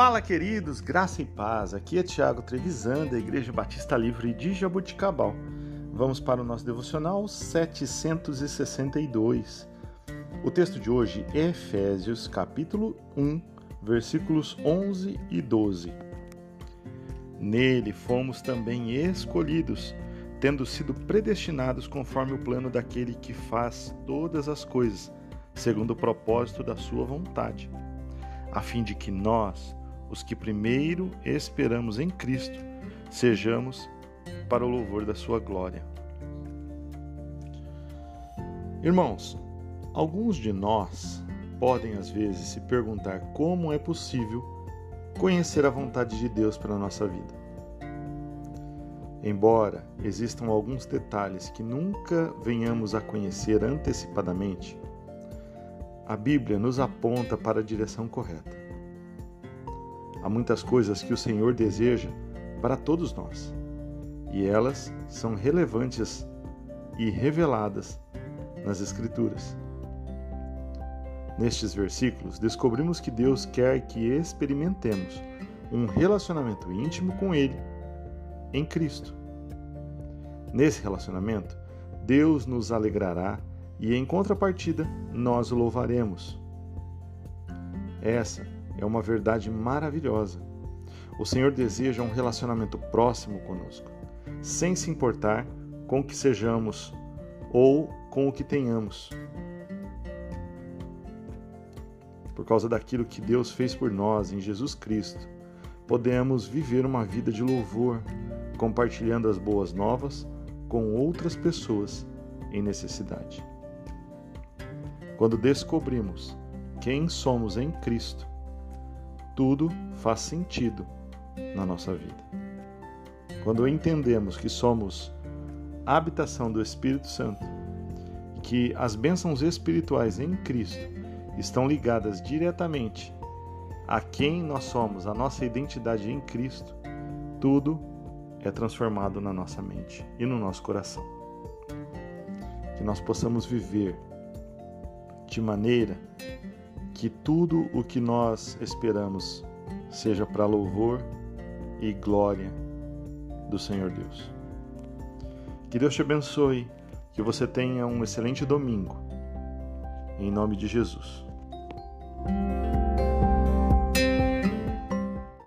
Fala, queridos, graça e paz. Aqui é Tiago Trevisan, da Igreja Batista Livre de Jabuticabal. Vamos para o nosso devocional 762. O texto de hoje é Efésios, capítulo 1, versículos 11 e 12. Nele fomos também escolhidos, tendo sido predestinados conforme o plano daquele que faz todas as coisas, segundo o propósito da sua vontade, a fim de que nós, os que primeiro esperamos em Cristo, sejamos para o louvor da sua glória. Irmãos, alguns de nós podem às vezes se perguntar como é possível conhecer a vontade de Deus para a nossa vida. Embora existam alguns detalhes que nunca venhamos a conhecer antecipadamente, a Bíblia nos aponta para a direção correta. Há muitas coisas que o Senhor deseja para todos nós, e elas são relevantes e reveladas nas Escrituras. Nestes versículos, descobrimos que Deus quer que experimentemos um relacionamento íntimo com Ele em Cristo. Nesse relacionamento, Deus nos alegrará e, em contrapartida, nós o louvaremos. Essa é uma verdade maravilhosa. O Senhor deseja um relacionamento próximo conosco, sem se importar com o que sejamos ou com o que tenhamos. Por causa daquilo que Deus fez por nós em Jesus Cristo, podemos viver uma vida de louvor, compartilhando as boas novas com outras pessoas em necessidade. Quando descobrimos quem somos em Cristo, tudo faz sentido na nossa vida. Quando entendemos que somos a habitação do Espírito Santo, que as bênçãos espirituais em Cristo estão ligadas diretamente a quem nós somos, a nossa identidade em Cristo, tudo é transformado na nossa mente e no nosso coração. Que nós possamos viver de maneira que tudo o que nós esperamos seja para louvor e glória do Senhor Deus. Que Deus te abençoe, que você tenha um excelente domingo. Em nome de Jesus.